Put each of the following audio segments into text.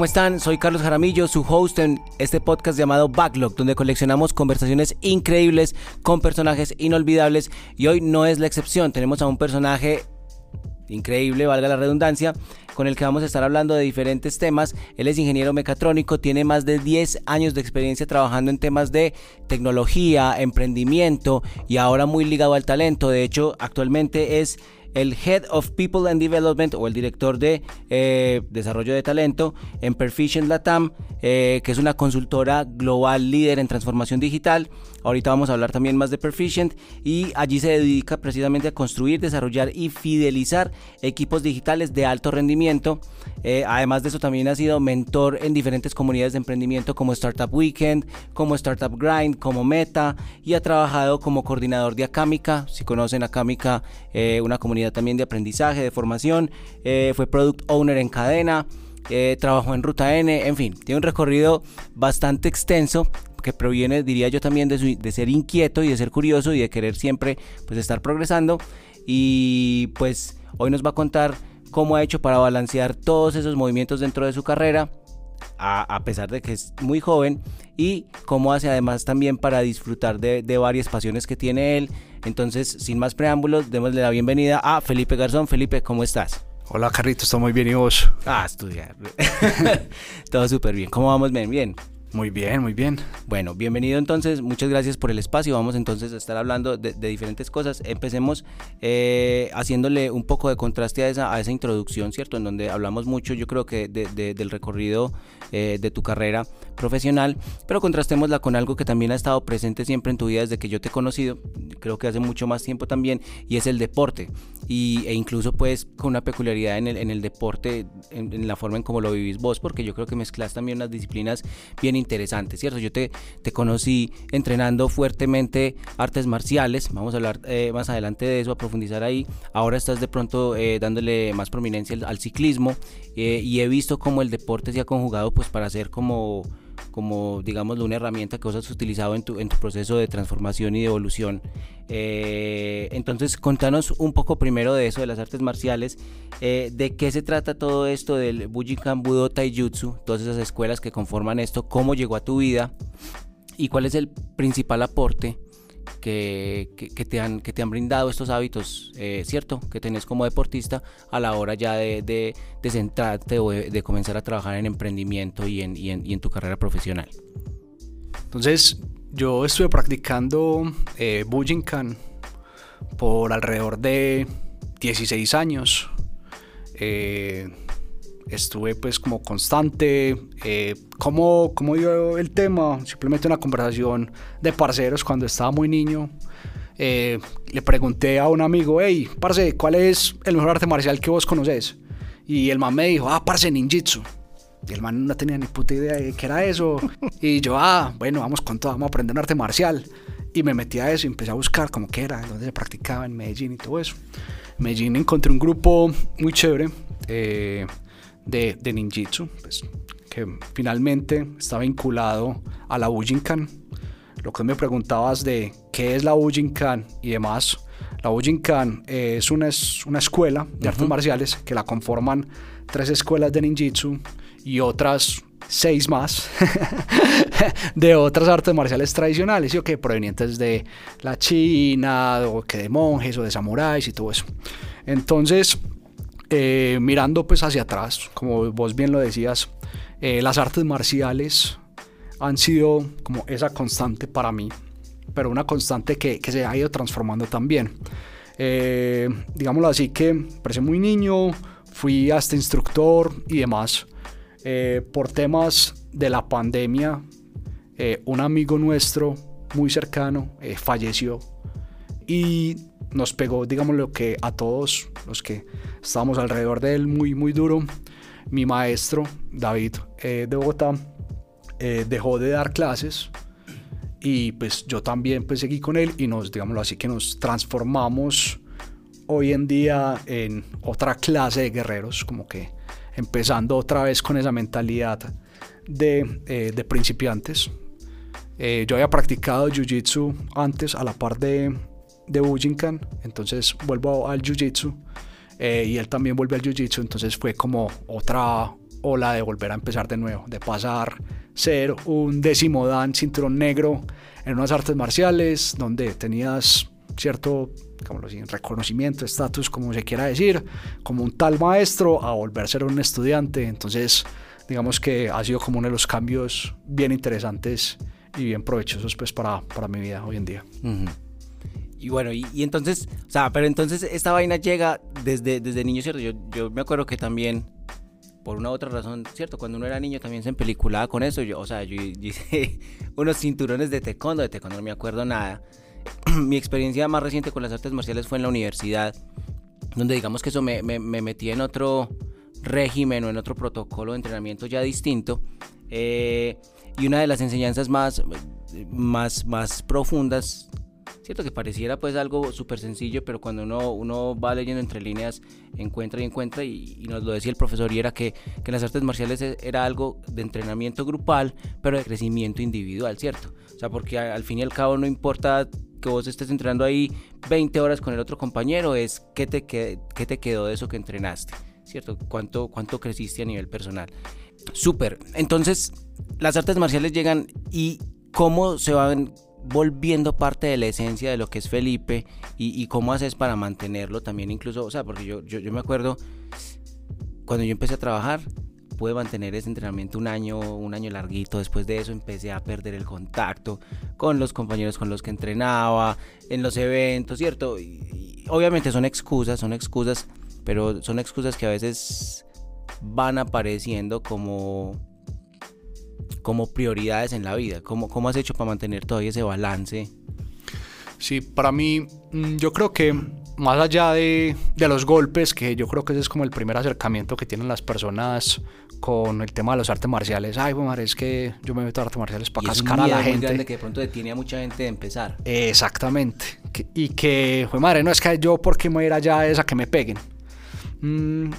¿cómo están? Soy Carlos Jaramillo, su host en este podcast llamado Backlog, donde coleccionamos conversaciones increíbles con personajes inolvidables y hoy no es la excepción. Tenemos a un personaje increíble, valga la redundancia, con el que vamos a estar hablando de diferentes temas. Él es ingeniero mecatrónico, tiene más de 10 años de experiencia trabajando en temas de tecnología, emprendimiento y ahora muy ligado al talento. De hecho, actualmente es el Head of People and Development o el director de eh, desarrollo de talento en Perficient Latam, eh, que es una consultora global líder en transformación digital. Ahorita vamos a hablar también más de Perficient y allí se dedica precisamente a construir, desarrollar y fidelizar equipos digitales de alto rendimiento. Eh, además de eso también ha sido mentor en diferentes comunidades de emprendimiento como Startup Weekend, como Startup Grind, como Meta y ha trabajado como coordinador de Acámica. Si conocen Acámica, una comunidad también de aprendizaje, de formación, eh, fue product owner en cadena, eh, trabajó en Ruta N, en fin, tiene un recorrido bastante extenso que proviene, diría yo también, de, de ser inquieto y de ser curioso y de querer siempre pues estar progresando y pues hoy nos va a contar cómo ha hecho para balancear todos esos movimientos dentro de su carrera a, pesar de que es muy joven y cómo hace además también para disfrutar de, de, varias pasiones que tiene él. Entonces, sin más preámbulos, démosle la bienvenida a Felipe Garzón. Felipe, ¿cómo estás? Hola, Carrito, estoy muy bien y vos. Ah, estudiar. Todo súper bien. ¿Cómo vamos? Bien, bien. Muy bien, muy bien. Bueno, bienvenido entonces, muchas gracias por el espacio. Vamos entonces a estar hablando de, diferentes cosas. Empecemos eh, haciéndole un poco de contraste a esa, introducción, ¿cierto? En donde hablamos mucho, yo creo que del recorrido eh, de tu carrera profesional, pero contrastémosla con algo que también ha estado presente siempre en tu vida desde que yo te he conocido, creo que hace mucho más tiempo también, y es el deporte. Y, e incluso pues con una peculiaridad en el, en el deporte, en, en la forma en cómo lo vivís vos, porque yo creo que mezclas también unas disciplinas bien interesante, ¿cierto? Yo te, te conocí entrenando fuertemente artes marciales, vamos a hablar eh, más adelante de eso, a profundizar ahí. Ahora estás de pronto eh, dándole más prominencia al, ciclismo eh, y he visto cómo el deporte se ha conjugado pues para hacer como como digamos una herramienta que vos has utilizado en tu, en tu proceso de transformación y de evolución. Eh, entonces, contanos un poco primero de eso, de las artes marciales, eh, de qué se trata todo esto del Bujinkan Budo Taijutsu, todas esas escuelas que conforman esto, cómo llegó a tu vida y cuál es el principal aporte que, te, han, que te han brindado estos hábitos, eh, ¿cierto? Que tenés como deportista a la hora ya de, de, centrarte o de, comenzar a trabajar en emprendimiento y en, y en, tu carrera profesional. Entonces, yo estuve practicando eh, Bujinkan por alrededor de 16 años. Eh, estuve pues como constante. Eh, ¿cómo, ¿Cómo dio el tema? Simplemente una conversación de parceros cuando estaba muy niño. Eh, le pregunté a un amigo, hey, parce, ¿cuál es el mejor arte marcial que vos conoces? Y el man me dijo, ah, parce, ninjitsu. Y el man no tenía ni puta idea de qué era eso. Y yo, ah, bueno, vamos con todo, vamos a aprender un arte marcial. Y me metí a eso y empecé a buscar cómo que era, dónde se practicaba en Medellín y todo eso. En Medellín encontré un grupo muy chévere. Eh, de, de ninjitsu, pues, que finalmente está vinculado a la Bujinkan. Lo que me preguntabas de qué es la Bujinkan y demás. La Bujinkan es una, es una escuela de artes marciales que la conforman tres escuelas de ninjitsu y otras seis más de otras artes marciales tradicionales, ¿sí? que provenientes de la China, o que de monjes o de samuráis y todo eso. Entonces, eh, mirando pues hacia atrás, como vos bien lo decías, eh, las artes marciales han sido como esa constante para mí, pero una constante que, se ha ido transformando también. Eh, digámoslo así que parece muy niño, fui hasta instructor y demás. por temas de la pandemia, un amigo nuestro muy cercano falleció y nos pegó, digamos, lo que a todos los que estábamos alrededor de él muy, muy duro. Mi maestro, David eh, de Bogotá, eh, dejó de dar clases y pues yo también pues seguí con él y nos, digámoslo así, que nos transformamos hoy en día en otra clase de guerreros, como que empezando otra vez con esa mentalidad de, eh, de principiantes. yo había practicado Jiu-Jitsu antes a la par de, de Bujinkan, entonces vuelvo al Jiu-Jitsu eh, y él también vuelve al Jiu-Jitsu, entonces fue como otra, o la de volver a empezar de nuevo, de pasar ser un décimo dan cinturón negro en unas artes marciales donde tenías cierto como reconocimiento, estatus, como se quiera decir, como un tal maestro a volver a ser un estudiante. Entonces, digamos que ha sido como uno de los cambios bien interesantes y bien provechosos pues para, para mi vida hoy en día. Y bueno, y, entonces, o sea, pero entonces esta vaina llega desde, desde niño, ¿cierto? Yo, yo me acuerdo que también, por una u otra razón, ¿cierto? Cuando uno era niño también se empeliculaba con eso. Yo, o sea, yo, hice unos cinturones de taekwondo, de taekwondo no me acuerdo nada. Mi experiencia más reciente con las artes marciales fue en la universidad, donde digamos que eso me, me, me metí en otro régimen o en otro protocolo de entrenamiento ya distinto. Eh, y una de las enseñanzas más, más, más profundas Cierto que pareciera pues algo súper sencillo, pero cuando uno, uno va leyendo entre líneas, encuentra y encuentra, y, nos lo decía el profesor, y era que, que las artes marciales e, era algo de entrenamiento grupal, pero de crecimiento individual, ¿cierto? O sea, porque al fin y al cabo no importa que vos estés entrenando ahí 20 horas con el otro compañero, es qué te, qué, te quedó de eso que entrenaste, ¿cierto? ¿Cuánto, cuánto creciste a nivel personal? Súper. Entonces, las artes marciales llegan y cómo se van volviendo parte de la esencia de lo que es Felipe y, cómo haces para mantenerlo también incluso, o sea, porque yo, yo, me acuerdo cuando yo empecé a trabajar, pude mantener ese entrenamiento un año, un año larguito, después de eso empecé a perder el contacto con los compañeros con los que entrenaba, en los eventos, ¿cierto? y obviamente son excusas, son excusas, pero son excusas que a veces van apareciendo como como prioridades en la vida? ¿Cómo, cómo has hecho para mantener todavía ese balance? Sí, para mí, mm, yo creo que más allá de, de, los golpes, que yo creo que ese es como el primer acercamiento que tienen las personas con el tema de los artes marciales. Ay, bueno, es que yo me meto a artes marciales para cascar a la gente. grande que de pronto detiene a mucha gente de empezar. Exactamente. y que, madre, no es que yo, ¿por qué me ir allá a que me peguen? Mm,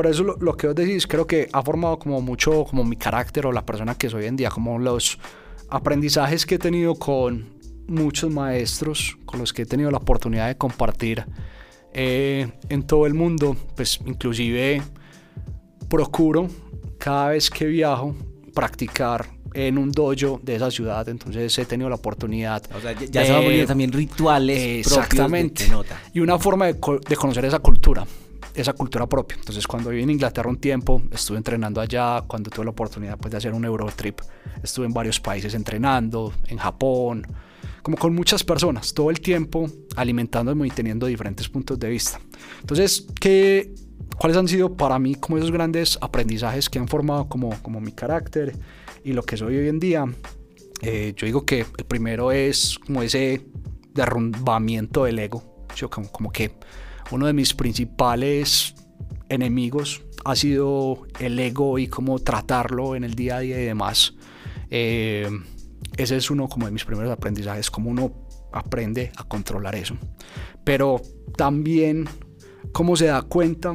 por eso lo, que vos decís, creo que ha formado como mucho como mi carácter o la persona que soy hoy en día, como los aprendizajes que he tenido con muchos maestros, con los que he tenido la oportunidad de compartir eh, en todo el mundo, pues inclusive procuro cada vez que viajo practicar en un dojo de esa ciudad, entonces he tenido la oportunidad. O sea, ya, se van también rituales. Exactamente. Y una forma de, de, conocer esa cultura esa cultura propia. Entonces cuando viví en Inglaterra un tiempo, estuve entrenando allá, cuando tuve la oportunidad pues, de hacer un Eurotrip, estuve en varios países entrenando, en Japón, como con muchas personas, todo el tiempo alimentándome y teniendo diferentes puntos de vista. Entonces, ¿qué, ¿cuáles han sido para mí como esos grandes aprendizajes que han formado como, como mi carácter y lo que soy hoy en día? Eh, yo digo que el primero es como ese derrumbamiento del ego, yo como, como que uno de mis principales enemigos ha sido el ego y cómo tratarlo en el día a día y demás. Eh, ese es uno de mis primeros aprendizajes, cómo uno aprende a controlar eso. Pero también cómo se da cuenta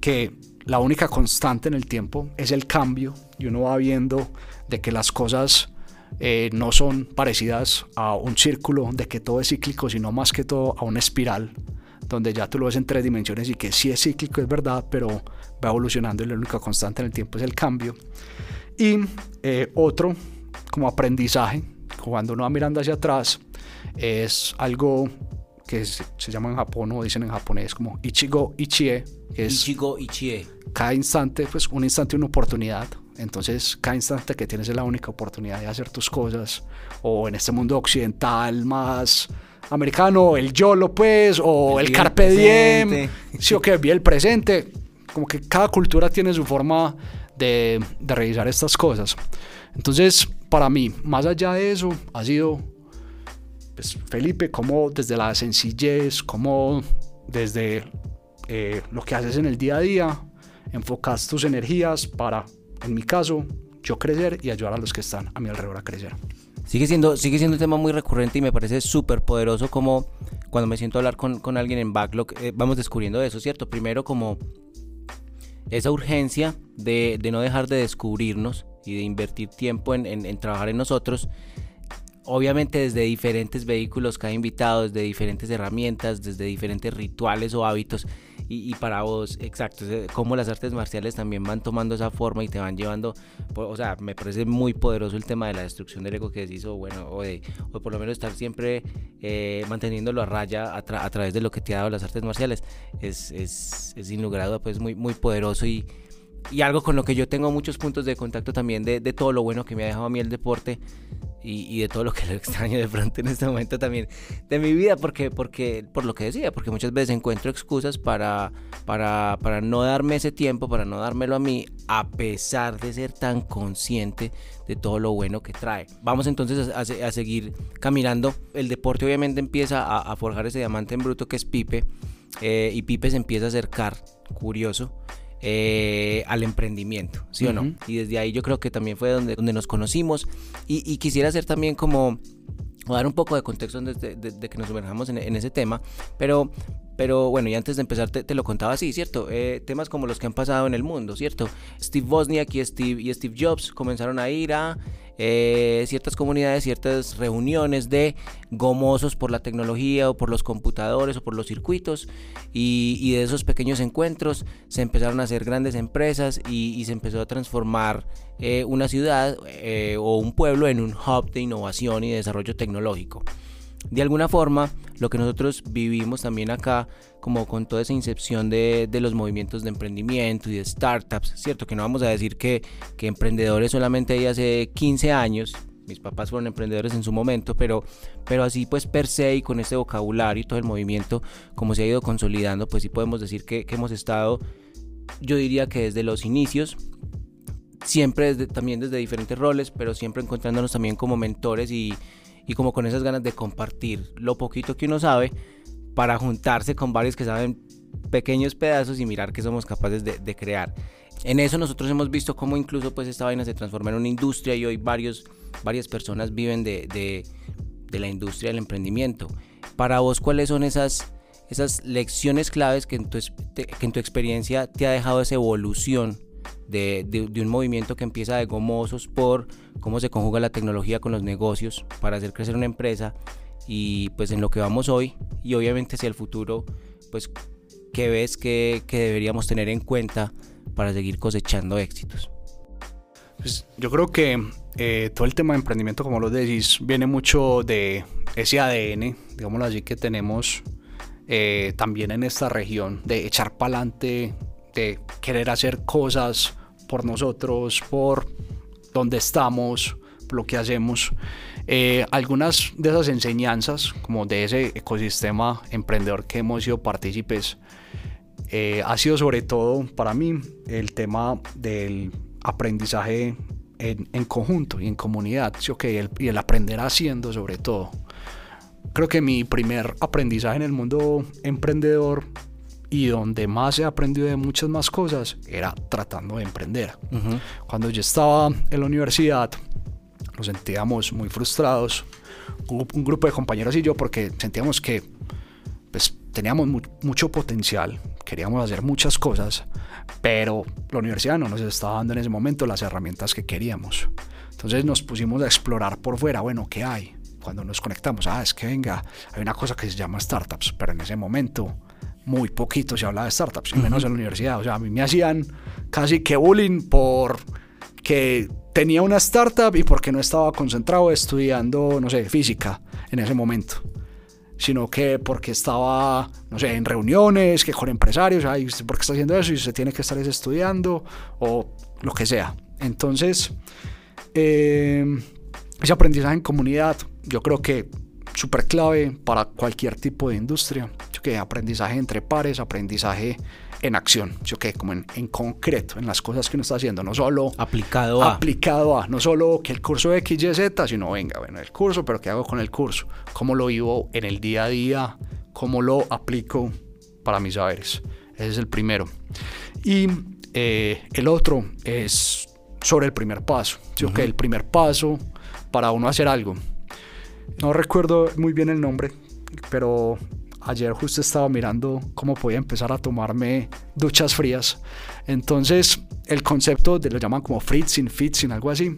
que la única constante en el tiempo es el cambio y uno va viendo de que las cosas eh, no son parecidas a un círculo, de que todo es cíclico, sino más que todo a una espiral donde ya tú lo ves en tres dimensiones y que sí es cíclico, es verdad, pero va evolucionando y la única constante en el tiempo es el cambio. Y eh, otro, como aprendizaje, cuando uno va mirando hacia atrás, es algo que se, llama en Japón o dicen en japonés como Ichigo Ichie, que es Ichigo Ichie. Cada instante, pues un instante una oportunidad. Entonces, cada instante que tienes es la única oportunidad de hacer tus cosas. O en este mundo occidental más americano, el YOLO, pues, o el, Carpe Diem, sí o que vi el presente. Como que cada cultura tiene su forma de, de revisar estas cosas. Entonces, para mí, más allá de eso, ha sido, pues, Felipe, como desde la sencillez, como desde eh, lo que haces en el día a día, enfocas tus energías para, en mi caso, yo crecer y ayudar a los que están a mi alrededor a crecer. Sigue siendo, sigue siendo un tema muy recurrente y me parece súper poderoso como cuando me siento a hablar con, con alguien en backlog, eh, vamos descubriendo eso, ¿cierto? Primero como esa urgencia de, de, no dejar de descubrirnos y de invertir tiempo en, en, trabajar en nosotros. Obviamente desde diferentes vehículos, cada invitado, desde diferentes herramientas, desde diferentes rituales o hábitos. Y, para vos, exacto, cómo las artes marciales también van tomando esa forma y te van llevando, o sea, me parece muy poderoso el tema de la destrucción del ego que decís, o bueno, o, de, o por lo menos estar siempre eh, manteniéndolo a raya a, través de lo que te ha dado las artes marciales, es, es, es sin lugar a dudas, pues muy, muy poderoso y, y algo con lo que yo tengo muchos puntos de contacto también de, todo lo bueno que me ha dejado a mí el deporte y, de todo lo que lo extraño de pronto en este momento también de mi vida, porque, porque, por lo que decía, porque muchas veces encuentro excusas para, para, para no darme ese tiempo, para no dármelo a mí, a pesar de ser tan consciente de todo lo bueno que trae. Vamos entonces a, a, seguir caminando. El deporte obviamente empieza a, a, forjar ese diamante en bruto que es Pipe, eh, y Pipe se empieza a acercar, curioso, eh, al emprendimiento, ¿sí o no? Y desde ahí yo creo que también fue donde, donde nos conocimos y, quisiera hacer también como dar un poco de contexto antes de, que nos sumerjamos en, en, ese tema, pero pero bueno, y antes de empezar te, lo contaba así, ¿cierto? Eh, temas como los que han pasado en el mundo, ¿cierto? Steve Wozniak y Steve, y Steve Jobs comenzaron a ir a eh, ciertas comunidades, ciertas reuniones de gomosos por la tecnología o por los computadores o por los circuitos. Y, de esos pequeños encuentros se empezaron a hacer grandes empresas y, se empezó a transformar eh, una ciudad o un pueblo en un hub de innovación y desarrollo tecnológico de alguna forma lo que nosotros vivimos también acá, como con toda esa incepción de, los movimientos de emprendimiento y de startups, ¿cierto? Que no vamos a decir que, que emprendedores solamente hay hace 15 años, mis papás fueron emprendedores en su momento, pero, pero así pues per se y con este vocabulario y todo el movimiento como se ha ido consolidando, pues sí podemos decir que, hemos estado, yo diría que desde los inicios, siempre también desde diferentes roles, pero siempre encontrándonos también como mentores y, y como con esas ganas de compartir lo poquito que uno sabe para juntarse con varios que saben pequeños pedazos y mirar qué somos capaces de, crear. En eso nosotros hemos visto cómo incluso pues esta vaina se transforma en una industria y hoy varios, varias personas viven de, de, la industria del emprendimiento. Para vos, ¿cuáles son esas, esas lecciones claves que en, tu, que en tu experiencia te ha dejado esa evolución de, un movimiento que empieza de gomosos por cómo se conjuga la tecnología con los negocios para hacer crecer una empresa y pues en lo que vamos hoy y obviamente hacia el futuro, pues qué ves que, deberíamos tener en cuenta para seguir cosechando éxitos. Pues yo creo que eh, todo el tema de emprendimiento, como lo decís, viene mucho de ese ADN, digámoslo así, que tenemos eh, también en esta región, de echar para adelante, de querer hacer cosas por nosotros, por donde estamos, lo que hacemos. Eh, algunas de esas enseñanzas, como de ese ecosistema emprendedor que hemos sido partícipes, eh, ha sido sobre todo para mí el tema del aprendizaje en, conjunto y en comunidad, ¿sí? el, y el aprender haciendo sobre todo. Creo que mi primer aprendizaje en el mundo emprendedor y donde más he aprendido de muchas más cosas era tratando de emprender. Cuando yo estaba en la universidad, nos sentíamos muy frustrados, un, grupo de compañeros y yo, porque sentíamos que pues, teníamos mucho potencial, queríamos hacer muchas cosas, pero la universidad no nos estaba dando en ese momento las herramientas que queríamos. Entonces nos pusimos a explorar por fuera, bueno, ¿qué hay? Cuando nos conectamos, ah, es que venga, hay una cosa que se llama startups, pero en ese momento muy poquito se hablaba de startups, y menos en la universidad. O sea, a mí me hacían casi que bullying por que tenía una startup y porque no estaba concentrado estudiando, no sé, física en ese momento. Sino que porque estaba, no sé, en reuniones, que con empresarios, ay, ¿por qué está haciendo eso? Y se tiene que estar estudiando o lo que sea. Entonces, eh, ese aprendizaje en comunidad, yo creo que súper clave para cualquier tipo de industria. Yo que aprendizaje entre pares, aprendizaje en acción, yo que como en, concreto, en las cosas que uno está haciendo, no solo aplicado a. Aplicado a, no solo que el curso de X, Y, Z, sino venga, bueno, el curso, pero ¿qué hago con el curso? ¿Cómo lo vivo en el día a día? ¿Cómo lo aplico para mis saberes? Ese es el primero. Y eh, el otro es sobre el primer paso. Yo que el primer paso para uno hacer algo no recuerdo muy bien el nombre, pero ayer justo estaba mirando cómo podía empezar a tomarme duchas frías. Entonces, el concepto de lo llaman como fritzing, fitzing, algo así,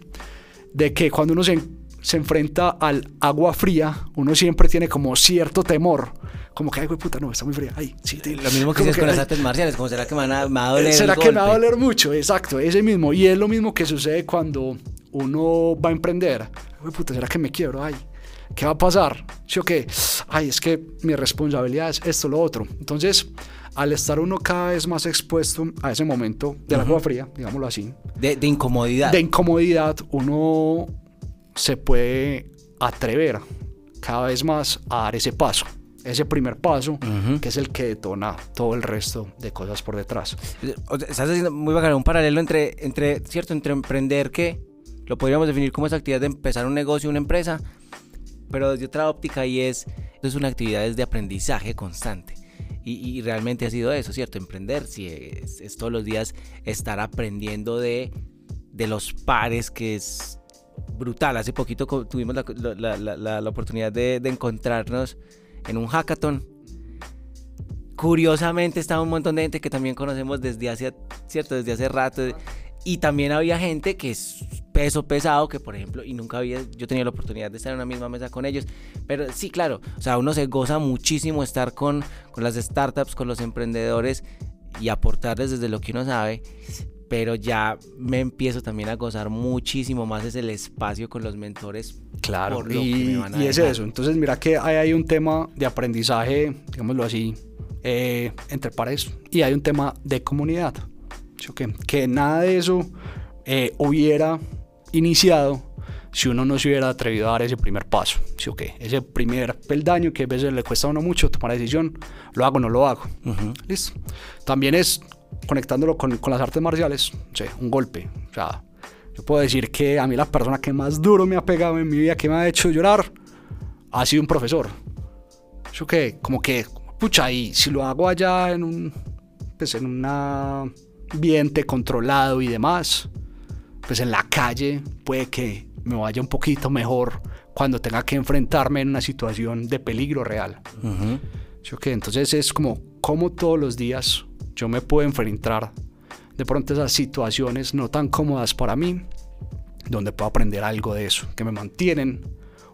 de que cuando uno se, se enfrenta al agua fría, uno siempre tiene como cierto temor. Como que, ay, güey, puta, no, está muy fría. Ay, sí, Lo mismo que dices con las artes marciales, como será que me, va a doler. ¿Será que me va a doler mucho? Exacto, ese mismo. Y es lo mismo que sucede cuando uno va a emprender. Güey, puta, ¿será que me quiebro? Ay, ¿qué va a pasar? ¿Sí o qué? Ay, es que mi responsabilidad es esto, lo otro. Entonces, al estar uno cada vez más expuesto a ese momento de la agua fría, digámoslo así. De, de incomodidad. De incomodidad, uno se puede atrever cada vez más a dar ese paso ese primer paso, que es el que detona todo el resto de cosas por detrás. Estás haciendo muy bacano un paralelo entre, entre, ¿cierto? Entre emprender, que lo podríamos definir como esa actividad de empezar un negocio, una empresa, pero desde otra óptica y es, es una actividad de aprendizaje constante. Y, realmente ha sido eso, ¿cierto? Emprender, si es, todos los días estar aprendiendo de, de los pares que es brutal. Hace poquito tuvimos la, la, la, oportunidad de, de, encontrarnos en un hackathon. Curiosamente estaba un montón de gente que también conocemos desde hace, ¿cierto? Desde hace rato. Y también había gente que peso pesado, que por ejemplo, y nunca había, yo tenía la oportunidad de estar en una misma mesa con ellos. Pero sí, claro, o sea, uno se goza muchísimo estar con, con las startups, con los emprendedores y aportarles desde lo que uno sabe pero ya me empiezo también a gozar muchísimo más es el espacio con los mentores. Claro, y, y es eso. Entonces, mira que hay, hay, un tema de aprendizaje, digámoslo así, eh, entre pares, y hay un tema de comunidad. Que, que nada de eso eh, hubiera iniciado si uno no se hubiera atrevido a dar ese primer paso. ¿sí o Ese primer peldaño que a veces le cuesta a uno mucho tomar la decisión, lo hago o no lo hago. Listo. También es conectándolo con, con las artes marciales, un golpe. O sea, yo puedo decir que a mí la persona que más duro me ha pegado en mi vida, que me ha hecho llorar, ha sido un profesor. Eso que, como que, pucha, y si lo hago allá en un, pues en un ambiente controlado y demás, pues en la calle puede que me vaya un poquito mejor cuando tenga que enfrentarme en una situación de peligro real. Uh que Entonces es como, como todos los días yo me puedo enfrentar de pronto a esas situaciones no tan cómodas para mí, donde puedo aprender algo de eso, que me mantienen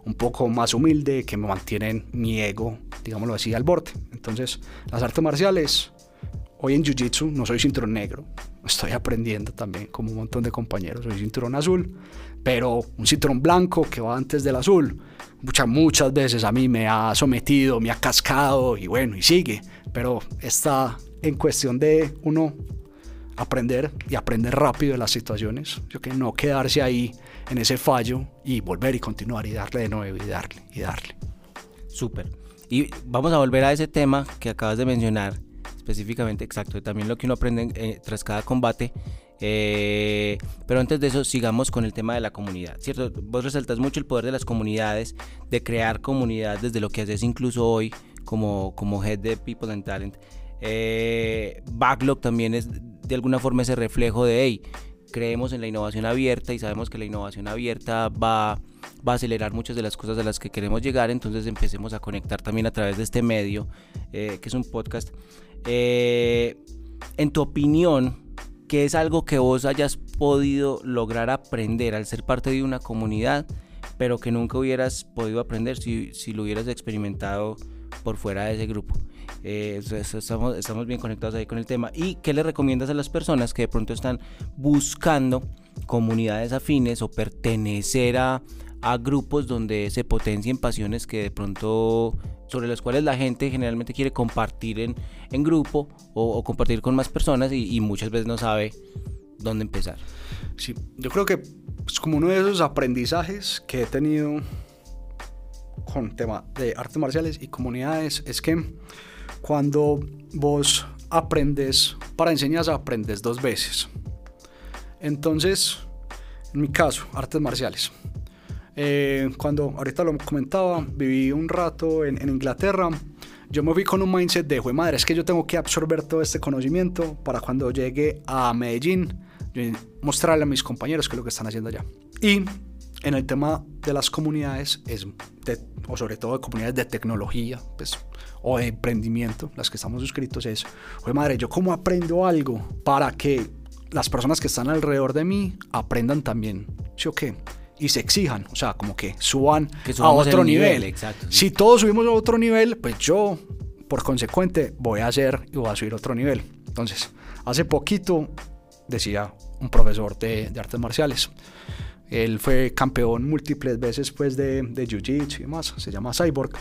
un poco más humilde, que me mantienen mi ego, digámoslo así, al borde. Entonces, las artes marciales, hoy en Jiu-Jitsu no soy cinturón negro, estoy aprendiendo también como un montón de compañeros, soy cinturón azul, pero un cinturón blanco que va antes del azul, muchas, muchas veces a mí me ha sometido, me ha cascado y bueno, y sigue, pero está en cuestión de uno aprender y aprender rápido de las situaciones, yo que no quedarse ahí en ese fallo y volver y continuar y darle de nuevo y darle y darle. Súper. Y vamos a volver a ese tema que acabas de mencionar, específicamente, exacto, también lo que uno aprende eh, tras cada combate. Eh, pero antes de eso, sigamos con el tema de la comunidad, ¿cierto? Vos resaltas mucho el poder de las comunidades, de crear comunidad desde lo que haces incluso hoy como, como Head de People and Talent. Eh, backlog también es de alguna forma ese reflejo de, hey, creemos en la innovación abierta y sabemos que la innovación abierta va, va a acelerar muchas de las cosas a las que queremos llegar, entonces empecemos a conectar también a través de este medio, eh, que es un podcast. Eh, en tu opinión, ¿qué es algo que vos hayas podido lograr aprender al ser parte de una comunidad, pero que nunca hubieras podido aprender si, si lo hubieras experimentado por fuera de ese grupo? Eh, estamos, estamos bien conectados ahí con el tema. ¿Y qué le recomiendas a las personas que de pronto están buscando comunidades afines o pertenecer a, a grupos donde se potencien pasiones que de pronto sobre las cuales la gente generalmente quiere compartir en, en grupo o, compartir con más personas y, muchas veces no sabe dónde empezar. Sí, yo creo que es como uno de esos aprendizajes que he tenido con tema de artes marciales y comunidades es que cuando vos aprendes para enseñanza, aprendes dos veces. Entonces, en mi caso, artes marciales. Eh, cuando ahorita lo comentaba, viví un rato en, Inglaterra. Yo me fui con un mindset de, fue madre, es que yo tengo que absorber todo este conocimiento para cuando llegue a Medellín, mostrarle a mis compañeros qué es lo que están haciendo allá. Y en el tema de las comunidades, es o sobre todo de comunidades de tecnología, pues o de emprendimiento, las que estamos suscritos, es, oye madre, yo cómo aprendo algo para que las personas que están alrededor de mí aprendan también, ¿sí o qué? Y se exijan, o sea, como que suban a otro nivel. Exacto, Si todos subimos a otro nivel, pues yo, por consecuente, voy a hacer y voy a subir a otro nivel. Entonces, hace poquito decía un profesor de, de artes marciales, él fue campeón múltiples veces pues de, de Jiu-Jitsu y demás, se llama Cyborg.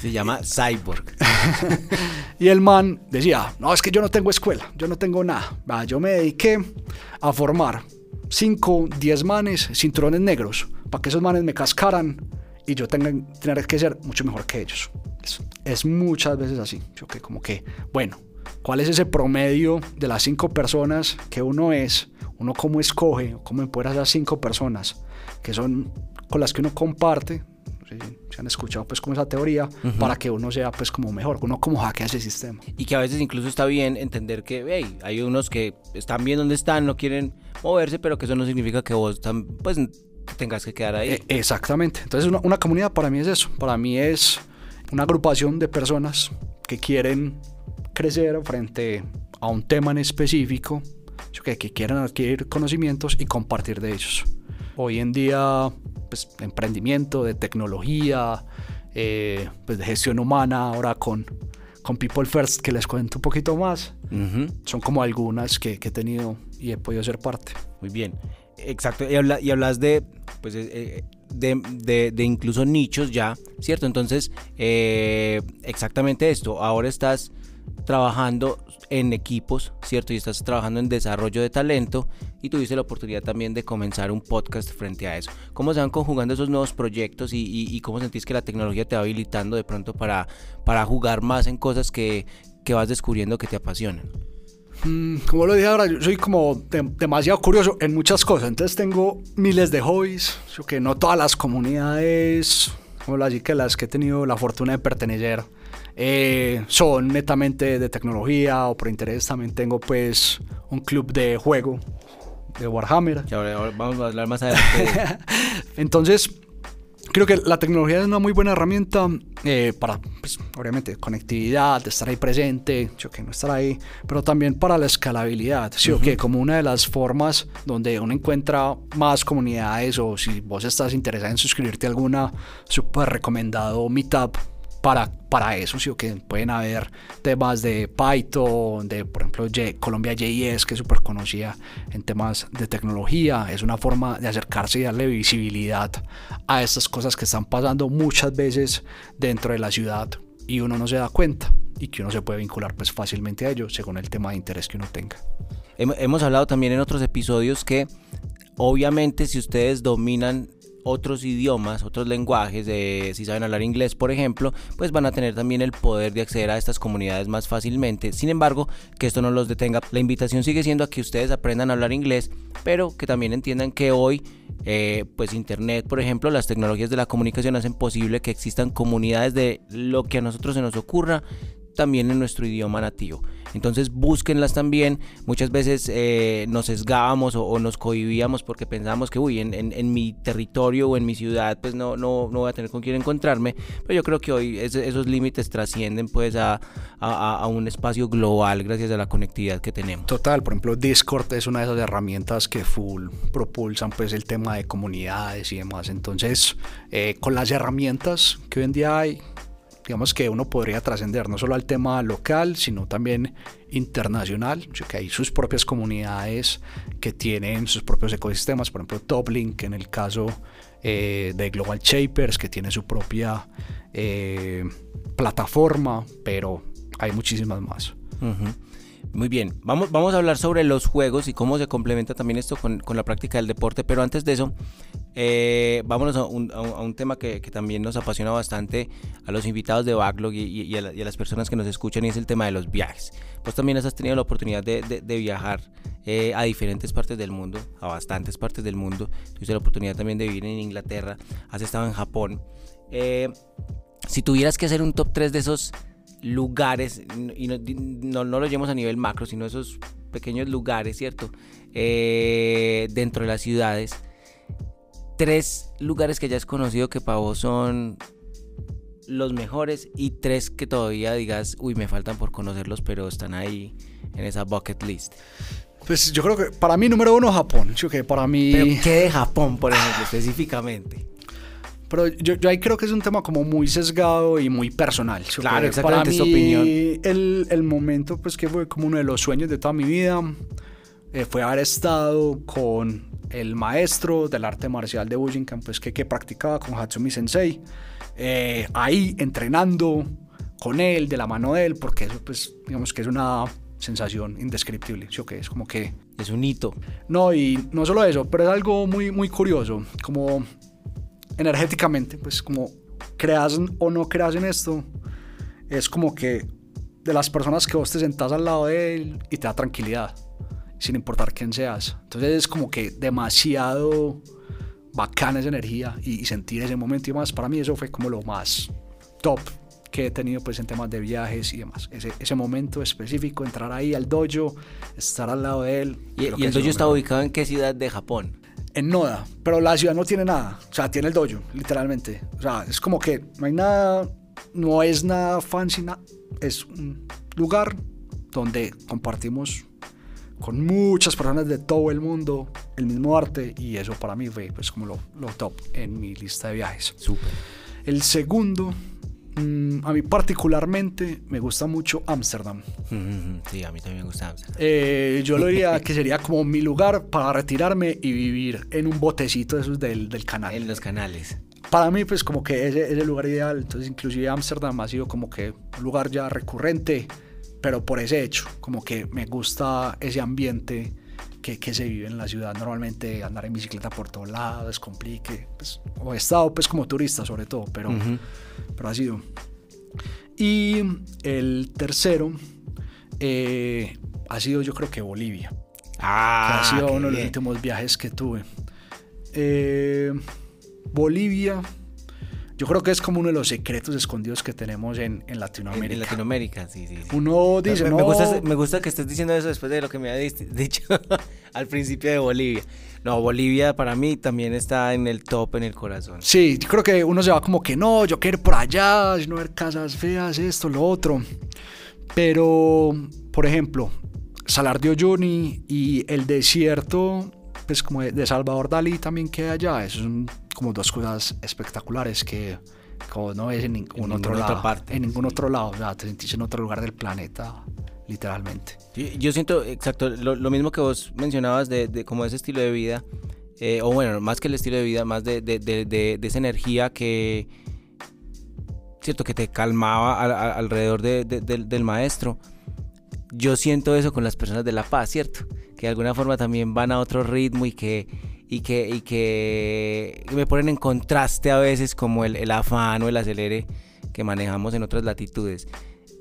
Se llama Cyborg. y el man decía, no, es que yo no tengo escuela, yo no tengo nada. yo me dediqué a formar 5, 10 manes, cinturones negros, para que esos manes me cascaran y yo tenga, tener que ser mucho mejor que ellos. Es, muchas veces así. Yo que como que, bueno, ¿cuál es ese promedio de las cinco personas que uno es? Uno cómo escoge, cómo empodera a esas cinco personas que son con las que uno comparte, se han escuchado pues como esa teoría para que uno sea pues como mejor, uno como hackea ese sistema. Y que a veces incluso está bien entender que hey, hay unos que están bien donde están, no quieren moverse, pero que eso no significa que vos pues tengas que quedar ahí. E, exactamente. Entonces una, una comunidad para mí es eso, para mí es una agrupación de personas que quieren crecer frente a un tema en específico, que, que quieren adquirir conocimientos y compartir de ellos. Hoy en día pues, emprendimiento, de tecnología, eh, pues, de gestión humana, ahora con, con People First, que les cuento un poquito más. Son como algunas que, he tenido y he podido ser parte. Muy bien, exacto. Y, hablas de, pues, eh, eh, de, de, incluso nichos ya, ¿cierto? Entonces, exactamente esto. Ahora estás trabajando en equipos, ¿cierto? Y estás trabajando en desarrollo de talento y tuviste la oportunidad también de comenzar un podcast frente a eso. ¿Cómo se van conjugando esos nuevos proyectos y, cómo sentís que la tecnología te va habilitando de pronto para, para jugar más en cosas que, que vas descubriendo que te apasionan? Mm, como lo dije ahora, yo soy como demasiado curioso en muchas cosas. Entonces tengo miles de hobbies, que no todas las comunidades, como las que las que he tenido la fortuna de pertenecer, eh, son netamente de tecnología o por interés también tengo pues un club de juego de Warhammer. vamos a hablar más adelante. Entonces, creo que la tecnología es una muy buena herramienta eh, para, pues, obviamente, conectividad, estar ahí presente, yo que no estar ahí, pero también para la escalabilidad, ¿sí o que Como una de las formas donde uno encuentra más comunidades o si vos estás interesado en suscribirte a alguna, súper recomendado Meetup para, para eso, sí, que pueden haber temas de Python, de por ejemplo Colombia JS, que es súper conocida en temas de tecnología. Es una forma de acercarse y darle visibilidad a estas cosas que están pasando muchas veces dentro de la ciudad y uno no se da cuenta y que uno se puede vincular pues fácilmente a ello según el tema de interés que uno tenga. Hemos hablado también en otros episodios que obviamente si ustedes dominan otros idiomas, otros lenguajes, si saben hablar inglés, por ejemplo, pues van a tener también el poder de acceder a estas comunidades más fácilmente. Sin embargo, que esto no los detenga. La invitación sigue siendo a que ustedes aprendan a hablar inglés, pero que también entiendan que hoy, eh, pues Internet, por ejemplo, las tecnologías de la comunicación hacen posible que existan comunidades de lo que a nosotros se nos ocurra también en nuestro idioma nativo. Entonces búsquenlas también. Muchas veces eh, nos sesgábamos o, nos cohibíamos porque pensábamos que, uy, en, mi territorio o en mi ciudad, pues no, no, no voy a tener con quién encontrarme. Pero yo creo que hoy esos límites trascienden pues a, a, un espacio global gracias a la conectividad que tenemos. Total, por ejemplo, Discord es una de esas herramientas que full propulsan pues el tema de comunidades y demás. Entonces, eh, con las herramientas que hoy en día hay, digamos que uno podría trascender no solo al tema local, sino también internacional, que hay sus propias comunidades que tienen sus propios ecosistemas, por ejemplo Toplink en el caso eh, de Global Shapers, que tiene su propia eh, plataforma, pero hay muchísimas más. Muy bien, vamos, vamos a hablar sobre los juegos y cómo se complementa también esto con, con la práctica del deporte, pero antes de eso, eh, vámonos a un, tema que, también nos apasiona bastante a los invitados de Backlog y, y, a las personas que nos escuchan y es el tema de los viajes. Pues también has tenido la oportunidad de, de, viajar eh, a diferentes partes del mundo, a bastantes partes del mundo. Tuviste la oportunidad también de vivir en Inglaterra, has estado en Japón. Eh, si tuvieras que hacer un top 3 de esos lugares, y no, no, no lo llevamos a nivel macro, sino esos pequeños lugares, ¿cierto? Eh, dentro de las ciudades. Tres lugares que hayas conocido que para vos son los mejores y tres que todavía digas, uy, me faltan por conocerlos, pero están ahí en esa bucket list. Pues yo creo que para mí número uno Japón. Yo que para mí... ¿Pero qué de Japón, por ejemplo, específicamente? Pero yo, yo, ahí creo que es un tema como muy sesgado y muy personal. Claro, exactamente, para mí, opinión. El, el, momento pues que fue como uno de los sueños de toda mi vida eh, fue haber estado con el maestro del arte marcial de Bujinkan, pues que, que practicaba con Hatsumi Sensei, eh, ahí entrenando con él, de la mano de él, porque eso pues digamos que es una sensación indescriptible, ¿sí que es como que... Es un hito. No, y no solo eso, pero es algo muy, muy curioso, como energéticamente, pues como creas o no creas en esto, es como que de las personas que vos te sentás al lado de él y te da tranquilidad, sin importar quién seas. Entonces es como que demasiado bacana esa energía y, sentir ese momento y más. Para mí eso fue como lo más top que he tenido pues en temas de viajes y demás. Ese, ese momento específico, entrar ahí al dojo, estar al lado de él. ¿Y, y el dojo está ubicado en qué ciudad de Japón? En Noda, pero la ciudad no tiene nada, o sea, tiene el dojo, literalmente. O sea, es como que no hay nada, no es nada fancy, es un lugar donde compartimos con muchas personas de todo el mundo el mismo arte y eso para mí fue pues como lo, lo top en mi lista de viajes. Súper. El segundo Mm, a mí particularmente me gusta mucho Ámsterdam. Sí, a mí también me gusta Ámsterdam. Eh, yo lo diría que sería como mi lugar para retirarme y vivir en un botecito de esos del, del canal. En los canales. Para mí, pues como que ese es el lugar ideal. Entonces, inclusive Ámsterdam ha sido como que un lugar ya recurrente, pero por ese hecho, como que me gusta ese ambiente que, que, se vive en la ciudad. Normalmente andar en bicicleta por todos lados es complique. Pues, o he estado pues como turista sobre todo, pero, pero ha sido. Y el tercero eh, ha sido yo creo que Bolivia. Ah, ha sido uno de los últimos viajes que tuve. Eh, Bolivia yo creo que es como uno de los secretos escondidos que tenemos en, en Latinoamérica. En, Latinoamérica, sí, sí, Uno dice, me, no... me, gusta, me gusta que estés diciendo eso después de lo que me había dicho al principio de Bolivia. No, Bolivia para mí también está en el top, en el corazón. Sí, yo creo que uno se va como que no, yo quiero ir por allá, no ver casas feas, esto, lo otro. Pero, por ejemplo, Salar de Uyuni y el desierto, pues como de, Salvador Dalí también queda allá. Eso es un como dos cosas espectaculares que como no ves en ningún otro lado, parte, en ningún otro lado, o sea, te sentís en otro lugar del planeta, literalmente. Yo siento, exacto, lo, mismo que vos mencionabas de, de, como ese estilo de vida, eh, o bueno, más que el estilo de vida, más de, de, de esa energía que, cierto, que te calmaba alrededor del maestro. Yo siento eso con las personas de La Paz, ¿cierto? Que de alguna forma también van a otro ritmo y que y que, y que me ponen en contraste a veces como el, el, afán o el acelere que manejamos en otras latitudes.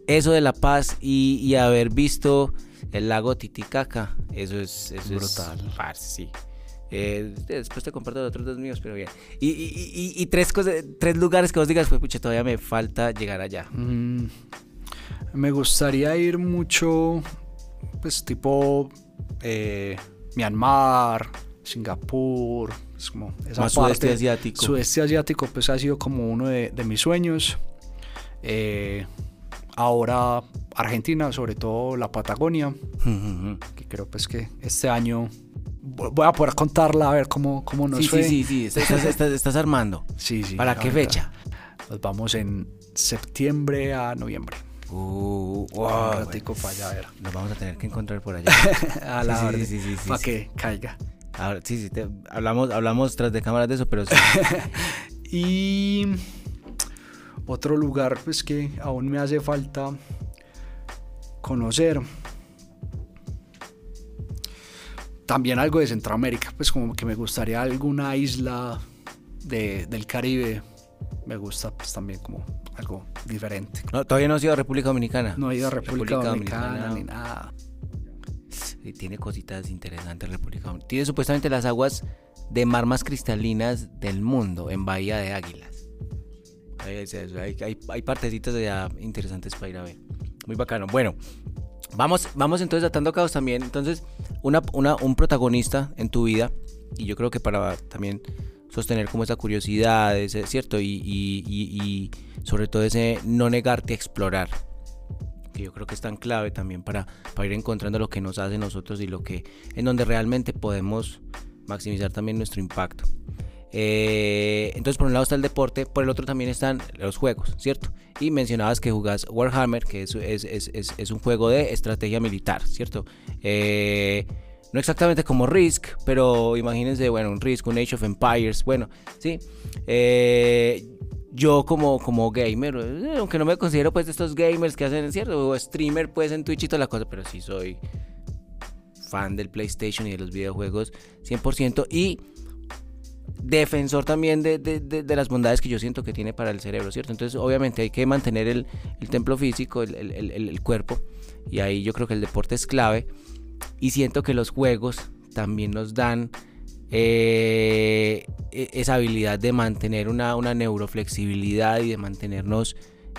Eso de La Paz y, y haber visto el lago Titicaca, eso es, eso brutal. Es, sí. Eh, después te comparto los otros dos míos, pero bien. Y, y, y, tres, cosas, tres lugares que vos digas, pues pucha, todavía me falta llegar allá. Mm, me gustaría ir mucho, pues tipo eh, Myanmar, Singapur, es como esa Más sudeste asiático. Sudeste asiático, pues ha sido como uno de, de mis sueños. Eh, ahora Argentina, sobre todo la Patagonia, que creo pues que este año voy a poder contarla a ver cómo, cómo nos sí, fue. Sí, sí, sí, estás, estás, estás armando. Sí, sí. ¿Para qué fecha? Nos vamos en septiembre a noviembre. Uh, wow, un ratico para allá, a ver. Nos vamos a tener que encontrar por allá. a la sí, sí, sí, sí, para que caiga. Ahora, sí, sí, te, hablamos, hablamos tras de cámaras de eso, pero sí. y otro lugar pues que aún me hace falta conocer. También algo de Centroamérica, pues como que me gustaría alguna isla de, del Caribe. Me gusta pues también como algo diferente. No, todavía no has ido a República Dominicana. No he ido a República, República Dominicana, Dominicana, ni nada. Tiene cositas interesantes República Dominicana. Tiene supuestamente las aguas de mar más cristalinas del mundo en Bahía de Águilas. Hay, hay, hay, partecitas interesantes para ir a ver. Muy bacano. Bueno, vamos, vamos entonces atando cabos también. Entonces, una, una, un protagonista en tu vida, y yo creo que para también sostener como esa curiosidad, ese, ¿cierto? Y, y, y, y sobre todo ese no negarte a explorar que yo creo que es tan clave también para, para ir encontrando lo que nos hace nosotros y lo que en donde realmente podemos maximizar también nuestro impacto. Eh, entonces, por un lado está el deporte, por el otro también están los juegos, ¿cierto? Y mencionabas que jugás Warhammer, que es, es, es, es un juego de estrategia militar, ¿cierto? Eh, no exactamente como Risk, pero imagínense, bueno, un Risk, un Age of Empires, bueno, sí. Eh, yo como, como gamer, aunque no me considero pues de estos gamers que hacen, ¿cierto? O streamer pues en Twitch y toda la cosa, pero sí soy fan del PlayStation y de los videojuegos 100% y defensor también de, de, de, las bondades que yo siento que tiene para el cerebro, ¿cierto? Entonces obviamente hay que mantener el, el templo físico, el, el, el, cuerpo y ahí yo creo que el deporte es clave y siento que los juegos también nos dan eh, e-, esa habilidad de mantener una, una neuroflexibilidad y de mantenernos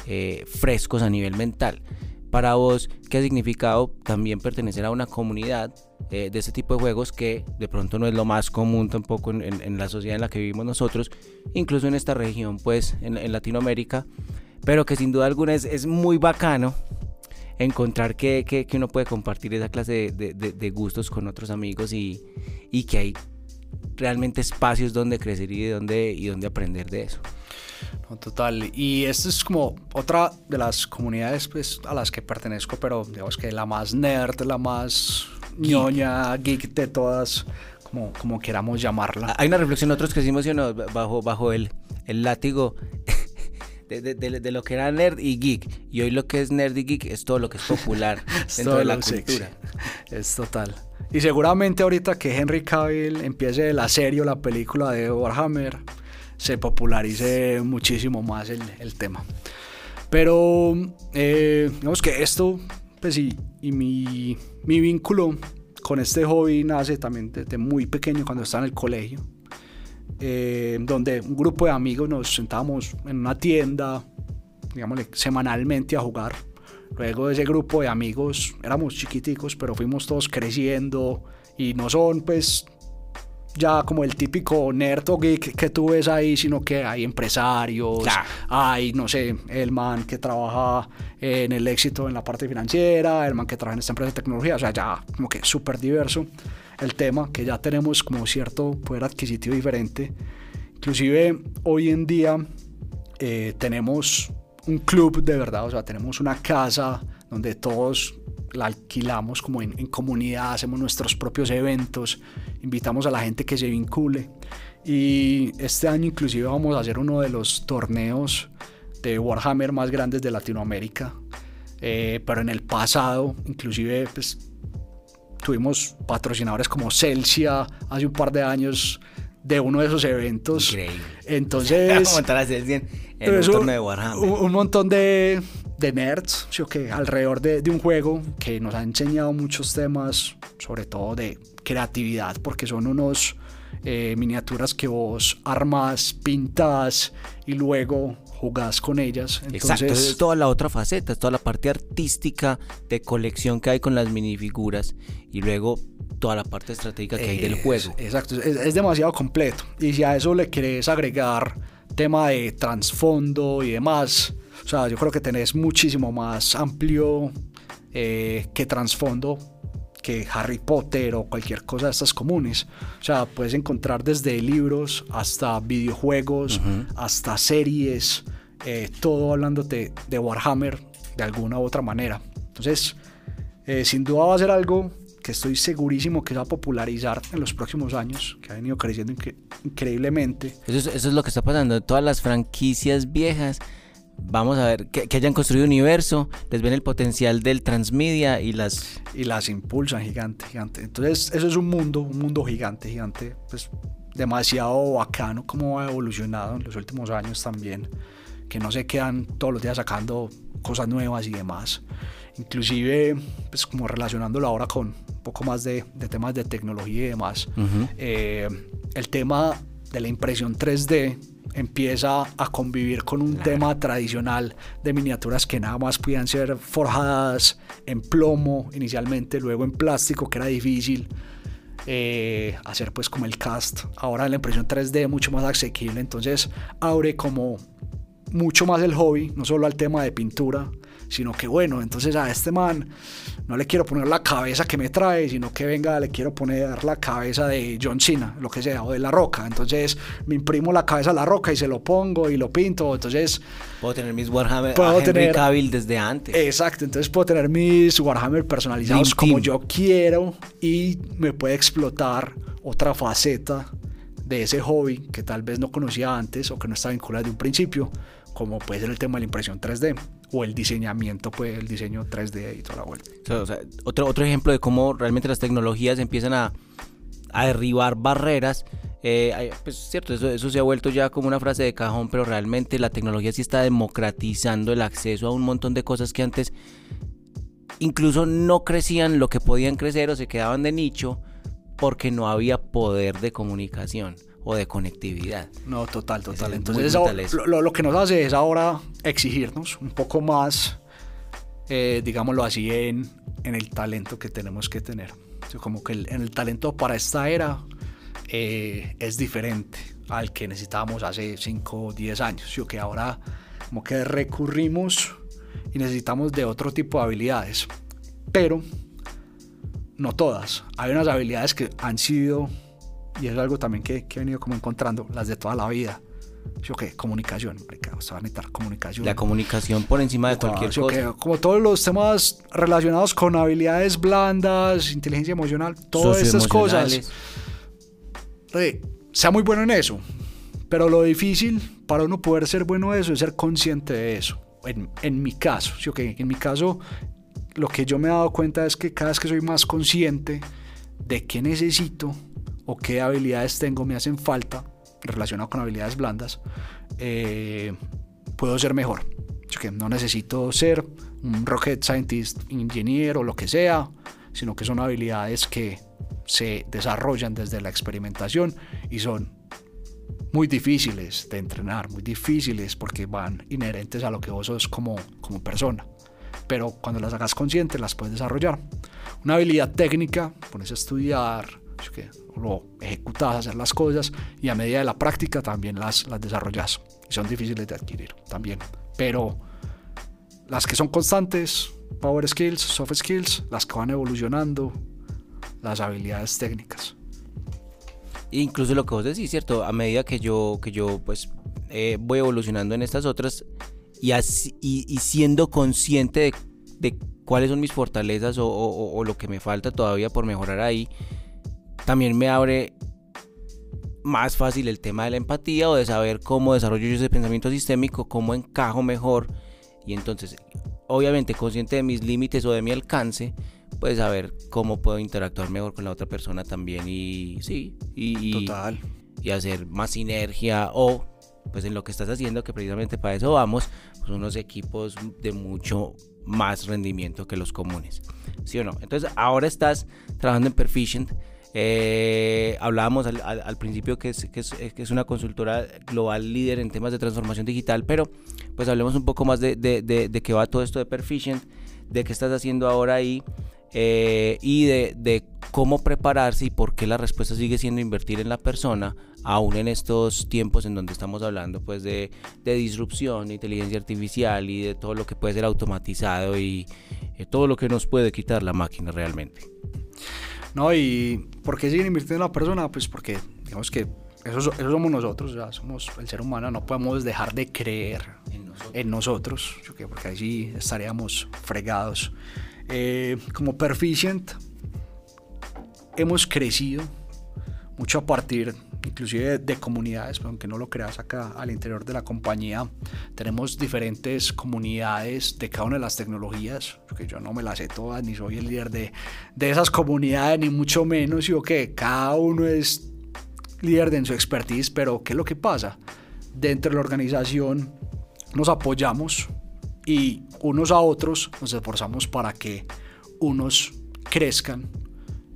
eh, frescos a nivel mental. Para vos, ¿qué ha significado también pertenecer a una comunidad eh, de este tipo de juegos que de pronto no es lo más común tampoco en, la sociedad en la que vivimos nosotros, incluso en esta región, pues en, Latinoamérica, pero que sin duda alguna es, muy bacano encontrar que, que, uno puede compartir esa clase de, gustos con otros amigos y, y, que hay realmente espacios donde crecer y y donde aprender de eso. No, total. Y esta es como otra de las comunidades pues, a las que pertenezco, pero digamos que la más nerd, la más ñoña, geek de todas, como, como queramos llamarla. Hay una reflexión otros que hicimos bajo, bajo el, el látigo de, lo que era nerd y geek. Y hoy lo que es nerd y geek es todo lo que es popular dentro de la cultura. Es total. Y seguramente ahorita que Henry Cavill empiece la serie o la película de Warhammer, se popularice muchísimo más el, tema. Pero eh, digamos que esto, pues y, y mi, mi vínculo con este hobby nace también desde muy pequeño cuando estaba en el colegio. Eh, donde un grupo de amigos nos sentábamos en una tienda, digámosle, semanalmente a jugar. Luego de ese grupo de amigos, éramos chiquiticos, pero fuimos todos creciendo y no son pues ya como el típico nerd o geek que tú ves ahí, sino que hay empresarios, hay, no sé, el man que trabaja en el éxito en la parte financiera, el man que trabaja en esta empresa de tecnología, o sea, ya como que súper diverso el tema, que ya tenemos como cierto poder adquisitivo diferente. Inclusive hoy en día eh, tenemos un club de verdad, o sea, tenemos una casa donde todos la alquilamos como en, comunidad, hacemos nuestros propios eventos, invitamos a la gente que se vincule. Y este año inclusive vamos a hacer uno de los torneos de Warhammer más grandes de Latinoamérica. Eh, pero en el pasado, inclusive pues, tuvimos patrocinadores como Celsia hace un par de años de uno de esos eventos. Increíble. Entonces. un, de Un, montón de, de nerds, ¿sí que alrededor de, de, un juego que nos ha enseñado muchos temas, sobre todo de creatividad, porque son unos eh, miniaturas que vos armas, pintas y luego jugás con ellas. Entonces, Exacto, es toda la otra faceta, es toda la parte artística de colección que hay con las minifiguras y luego toda la parte estratégica que hay del juego. Exacto, es, demasiado completo. Y si a eso le querés agregar tema de trasfondo y demás, o sea, yo creo que tenés muchísimo más amplio eh, que trasfondo que Harry Potter o cualquier cosa de estas comunes. O sea, puedes encontrar desde libros hasta videojuegos, hasta series, eh, todo hablándote de Warhammer de alguna u otra manera. Entonces, eh, sin duda va a ser algo que estoy segurísimo que se va a popularizar en los próximos años, que ha venido creciendo increíblemente. Eso es, lo que está pasando. Todas las franquicias viejas vamos a ver que, hayan construido universo, les ven el potencial del transmedia y las y las impulsan gigante, gigante. Entonces, eso es un mundo, un mundo gigante, gigante, pues demasiado bacano como ha evolucionado en los últimos años también, que no se quedan todos los días sacando cosas nuevas y demás. Inclusive, pues como relacionándolo ahora con un poco más de, temas de tecnología y demás, eh, el tema de la impresión 3D empieza a convivir con un tema tradicional de miniaturas que nada más podían ser forjadas en plomo inicialmente, luego en plástico, que era difícil eh, hacer pues como el cast. Ahora la impresión 3D mucho más asequible, entonces abre como mucho más el hobby, no solo al tema de pintura, sino que bueno, entonces a este man no le quiero poner la cabeza que me trae, sino que venga, le quiero poner la cabeza de John Cena, lo que sea, o de La Roca. Entonces me imprimo la cabeza de La Roca y se lo pongo y lo pinto. Entonces... Puedo tener mis Warhammer puedo Henry tener, Cavill desde antes. Exacto, entonces puedo tener mis Warhammer personalizados como yo quiero y me puede explotar otra faceta de ese hobby que tal vez no conocía antes o que no estaba vinculado desde un principio, como puede ser el tema de la impresión 3D o el diseñamiento, pues el diseño 3D y toda la vuelta. otro, ejemplo de cómo realmente las tecnologías empiezan a, a derribar barreras. Eh, pues cierto, eso, eso se ha vuelto ya como una frase de cajón, pero realmente la tecnología sí está democratizando el acceso a un montón de cosas que antes incluso no crecían lo que podían crecer o se quedaban de nicho porque no había poder de comunicación o de conectividad. No, total, total. Entonces lo, que nos hace es ahora exigirnos un poco más, eh, digámoslo así, en, en, el talento que tenemos que tener. como que el, en el talento para esta era eh, es diferente al que necesitábamos hace 5 o 10 años. Yo que ahora como que recurrimos y necesitamos de otro tipo de habilidades. Pero no todas. Hay unas habilidades que han sido y es algo también que, he venido como encontrando, las de toda la vida. Yo qué, comunicación, se va a necesitar comunicación. La comunicación por encima de cualquier cosa. como todos los temas relacionados con habilidades blandas, inteligencia emocional, todas esas cosas. sea muy bueno en eso. Pero lo difícil para uno poder ser bueno en eso es ser consciente de eso. En, en mi caso, ¿sí? okay, en mi caso, lo que yo me he dado cuenta es que cada vez que soy más consciente de qué necesito, o qué habilidades tengo me hacen falta relacionado con habilidades blandas, eh, puedo ser mejor. que no necesito ser un rocket scientist, ingeniero lo que sea, sino que son habilidades que se desarrollan desde la experimentación y son muy difíciles de entrenar, muy difíciles porque van inherentes a lo que vos sos como, como persona. Pero cuando las hagas conscientes las puedes desarrollar. Una habilidad técnica, pones a estudiar, que lo ejecutas, hacer las cosas y a medida de la práctica también las, las desarrollas. Y son difíciles de adquirir también. Pero las que son constantes, power skills, soft skills, las que van evolucionando, las habilidades técnicas. Incluso lo que vos decís, ¿cierto? A medida que yo, que yo pues eh, voy evolucionando en estas otras y, así, y, siendo consciente de, de, cuáles son mis fortalezas o, o, lo que me falta todavía por mejorar ahí, también me abre más fácil el tema de la empatía o de saber cómo desarrollo yo ese pensamiento sistémico, cómo encajo mejor y entonces obviamente consciente de mis límites o de mi alcance, pues saber cómo puedo interactuar mejor con la otra persona también y sí, y, Total. y hacer más sinergia o pues en lo que estás haciendo, que precisamente para eso vamos, pues unos equipos de mucho más rendimiento que los comunes. ¿Sí o no? Entonces ahora estás trabajando en Perficient eh, hablábamos al, principio que es, que, es, una consultora global líder en temas de transformación digital, pero pues hablemos un poco más de, de, qué va todo esto de Perficient, de qué estás haciendo ahora ahí eh, y de, cómo prepararse y por qué la respuesta sigue siendo invertir en la persona, aún en estos tiempos en donde estamos hablando pues de, disrupción, de inteligencia artificial y de todo lo que puede ser automatizado y eh, todo lo que nos puede quitar la máquina realmente. ¿No? Y ¿por qué siguen invirtiendo en la persona? Pues porque, digamos que eso, somos nosotros, ya somos el ser humano, no podemos dejar de creer en nosotros, porque allí estaríamos fregados. Eh, como Perficient hemos crecido mucho a partir inclusive de, comunidades, aunque no lo creas acá al interior de la compañía, tenemos diferentes comunidades de cada una de las tecnologías, porque yo no me las sé todas, ni soy el líder de, de esas comunidades, ni mucho menos, yo que cada uno es líder de en su expertise, pero ¿qué es lo que pasa? Dentro de la organización nos apoyamos y unos a otros nos esforzamos para que unos crezcan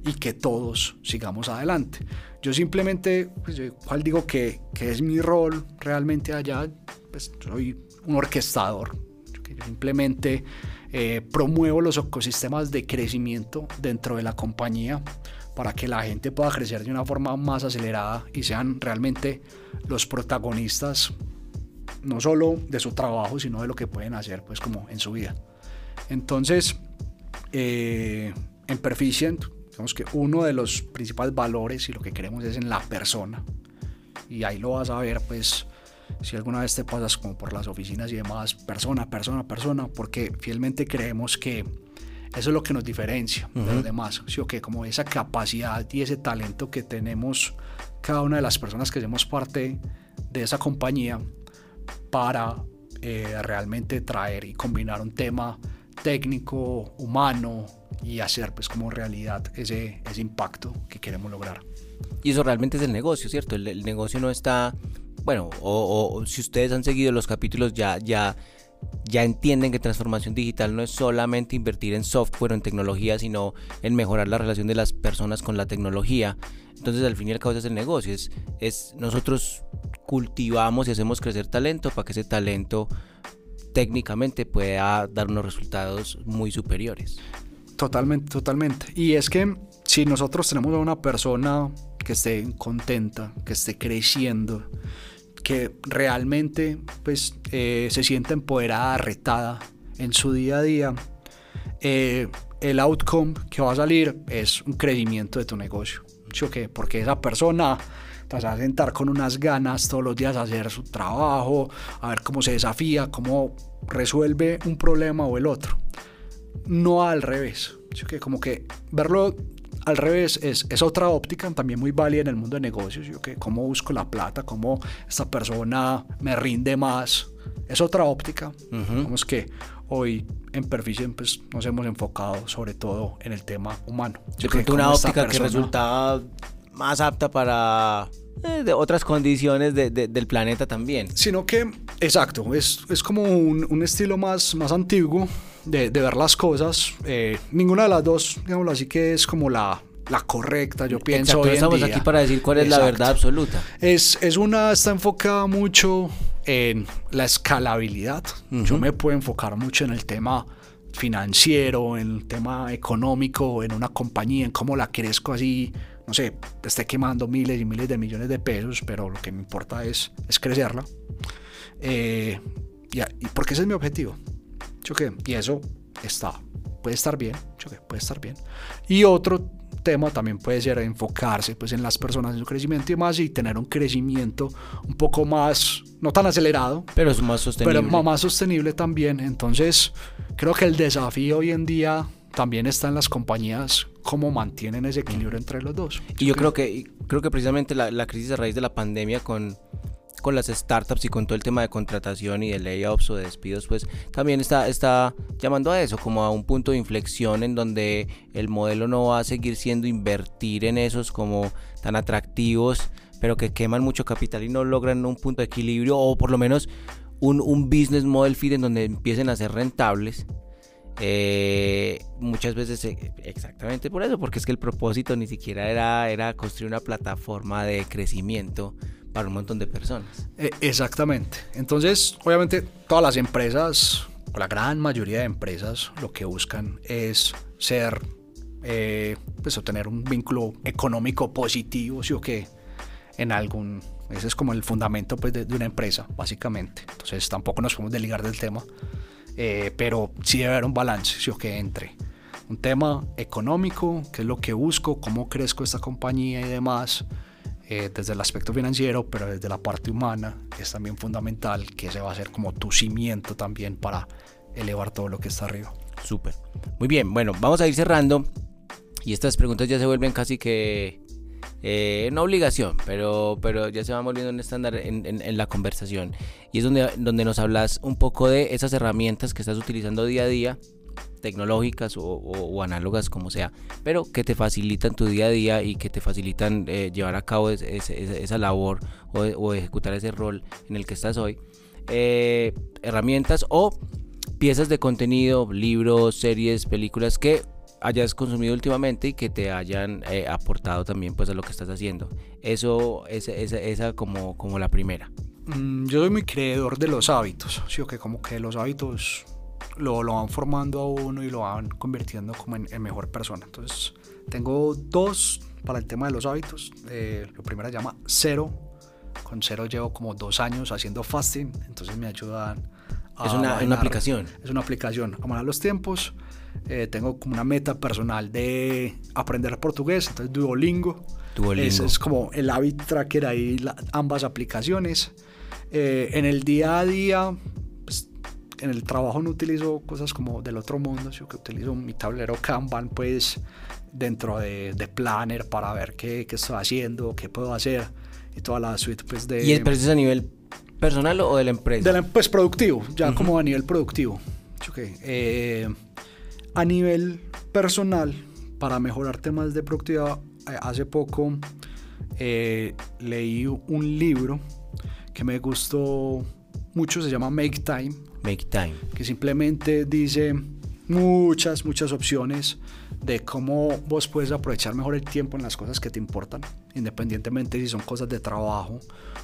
y que todos sigamos adelante. Yo simplemente, pues, ¿cuál digo que, que, es mi rol realmente allá? Pues soy un orquestador. Yo simplemente eh, promuevo los ecosistemas de crecimiento dentro de la compañía para que la gente pueda crecer de una forma más acelerada y sean realmente los protagonistas no solo de su trabajo, sino de lo que pueden hacer pues como en su vida. Entonces, eh, en Perficient, digamos que uno de los principales valores y lo que queremos es en la persona. Y ahí lo vas a ver, pues, si alguna vez te pasas como por las oficinas y demás, persona, persona, persona, porque fielmente creemos que eso es lo que nos diferencia de los demás, ¿sí o Como esa capacidad y ese talento que tenemos cada una de las personas que hacemos parte de esa compañía para eh, realmente traer y combinar un tema técnico, humano y hacer pues como realidad ese, ese impacto que queremos lograr. Y eso realmente es el negocio, ¿cierto? El, negocio no está, bueno, o, si ustedes han seguido los capítulos ya, ya, ya entienden que transformación digital no es solamente invertir en software o en tecnología, sino en mejorar la relación de las personas con la tecnología. Entonces al fin y al cabo es el negocio, es, es nosotros cultivamos y hacemos crecer talento para que ese talento técnicamente pueda dar unos resultados muy superiores. Totalmente, totalmente. Y es que si nosotros tenemos a una persona que esté contenta, que esté creciendo, que realmente pues eh, se siente empoderada, retada en su día a día, eh, el outcome que va a salir es un crecimiento de tu negocio. ¿Sí o qué? Porque esa persona te va a sentar con unas ganas todos los días a hacer su trabajo, a ver cómo se desafía, cómo resuelve un problema o el otro. No al revés. ¿sí? Que como que verlo al revés es, es, otra óptica también muy válida en el mundo de negocios. ¿sí? Que cómo busco la plata, cómo esta persona me rinde más. Es otra óptica. Uh que hoy en Perficient pues, nos hemos enfocado sobre todo en el tema humano. Yo creo que una óptica que resulta más apta para eh, de otras condiciones de, del planeta también. Sino que, exacto, es, es como un, un, estilo más, más antiguo de, de ver las cosas. Eh, ninguna de las dos, digámoslo así, que es como la, la correcta, yo pienso. Exacto, estamos aquí para decir cuál es la verdad absoluta. Es, es una, está enfocada mucho en la escalabilidad. Yo me puedo enfocar mucho en el tema financiero, en el tema económico, en una compañía, en cómo la crezco así no sé, te esté quemando miles y miles de millones de pesos, pero lo que me importa es, es crecerla. Eh, y, porque ese es mi objetivo. Y eso está, puede estar bien, puede estar bien. Y otro tema también puede ser enfocarse pues, en las personas, en su crecimiento y más, y tener un crecimiento un poco más, no tan acelerado, pero es más sostenible. Pero más sostenible también. Entonces, creo que el desafío hoy en día también está en las compañías cómo mantienen ese equilibrio entre los dos. Y yo creo que, creo que precisamente la, la crisis a raíz de la pandemia con, con las startups y con todo el tema de contratación y de layoffs o de despidos, pues también está, está llamando a eso, como a un punto de inflexión en donde el modelo no va a seguir siendo invertir en esos como tan atractivos, pero que queman mucho capital y no logran un punto de equilibrio o por lo menos un, un business model fit en donde empiecen a ser rentables eh, muchas veces eh, exactamente por eso, porque es que el propósito ni siquiera era, era construir una plataforma de crecimiento para un montón de personas. Eh, exactamente. Entonces, obviamente, todas las empresas, o la gran mayoría de empresas, lo que buscan es ser, pues obtener un vínculo económico positivo, sí o qué, en algún... Ese es como el fundamento pues, de, de una empresa, básicamente. Entonces, tampoco nos podemos desligar del tema. Eh, pero sí debe haber un balance, ¿sí o que entre un tema económico, qué es lo que busco, cómo crezco esta compañía y demás, eh, desde el aspecto financiero, pero desde la parte humana es también fundamental que ese va a ser como tu cimiento también para elevar todo lo que está arriba. Súper. Muy bien, bueno, vamos a ir cerrando y estas preguntas ya se vuelven casi que eh, no obligación, pero, pero ya se va volviendo un estándar en, la conversación. Y es donde, donde nos hablas un poco de esas herramientas que estás utilizando día a día, tecnológicas o, análogas, como sea, pero que te facilitan tu día a día y que te facilitan eh, llevar a cabo esa labor o, ejecutar ese rol en el que estás hoy. Eh, herramientas o piezas de contenido, libros, series, películas que hayas consumido últimamente y que te hayan eh, aportado también pues a lo que estás haciendo. Eso es esa, como, como la primera. Mm, yo soy muy creedor de los hábitos, ¿sí? que como que los hábitos lo, lo, van formando a uno y lo van convirtiendo como en, mejor persona. Entonces tengo dos para el tema de los hábitos. Eh, lo primero se llama Cero. Con Cero llevo como dos años haciendo fasting, entonces me ayudan Es una, una aplicación. Es una aplicación. A manejar los tiempos. Eh, tengo como una meta personal de aprender portugués, entonces Duolingo. Duolingo. Ese es como el habit tracker ahí, ambas aplicaciones. Eh, en el día a día, en el trabajo no utilizo cosas como del otro mundo, sino que utilizo mi tablero Kanban, pues dentro de, de Planner para ver qué, qué, estoy haciendo, qué puedo hacer y toda la suite pues de... ¿Y el precio a nivel personal o de la empresa? De pues productivo, ya como a nivel productivo. Okay. Eh, a nivel personal, para mejorar temas de productividad, eh, hace poco eh, leí un libro que me gustó mucho, se llama Make Time. Make Time. Que simplemente dice muchas, muchas opciones de cómo vos puedes aprovechar mejor el tiempo en las cosas que te importan, independientemente si son cosas de trabajo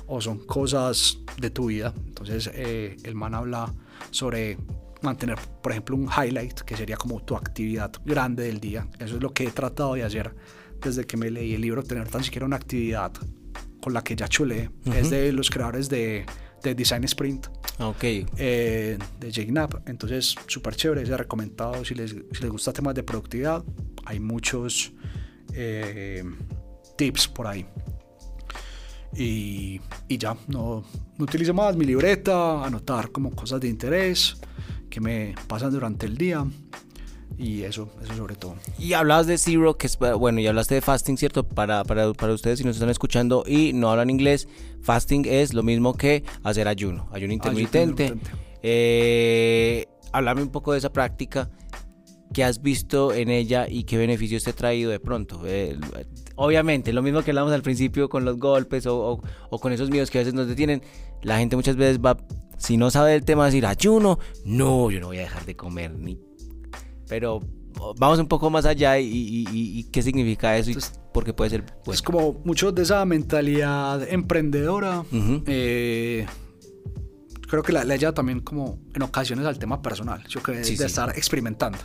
o son cosas de tu vida. Entonces, eh, el man habla sobre mantener, por ejemplo, un highlight, que sería como tu actividad grande del día. Eso es lo que he tratado de hacer desde que me leí el libro, tener tan siquiera una actividad con la que ya chulé. Es de los creadores de, de Design Sprint. Ok. Eh, de Knapp. Entonces, súper chévere. Ha recomendado si les, si les gusta temas de productividad. Hay muchos eh, tips por ahí. Y, y ya, no, no utilizo más mi libreta, anotar como cosas de interés que me pasan durante el día. Y eso, eso sobre todo. Y hablabas de Zero, que es, bueno, y hablaste de fasting, ¿cierto? Para, para, para ustedes si nos están escuchando y no hablan inglés, fasting es lo mismo que hacer ayuno, ayuno intermitente. Eh, háblame un poco de esa práctica, ¿qué has visto en ella y qué beneficios te ha traído de pronto? Eh, obviamente, lo mismo que hablamos al principio con los golpes o, o, con esos miedos que a veces nos detienen, la gente muchas veces va, si no sabe del tema, a decir ayuno, no, yo no voy a dejar de comer ni pero vamos un poco más allá y, qué significa eso y por qué puede ser Es como mucho de esa mentalidad emprendedora. Eh, creo que la, le lleva también como en ocasiones al tema personal, yo creo de estar experimentando.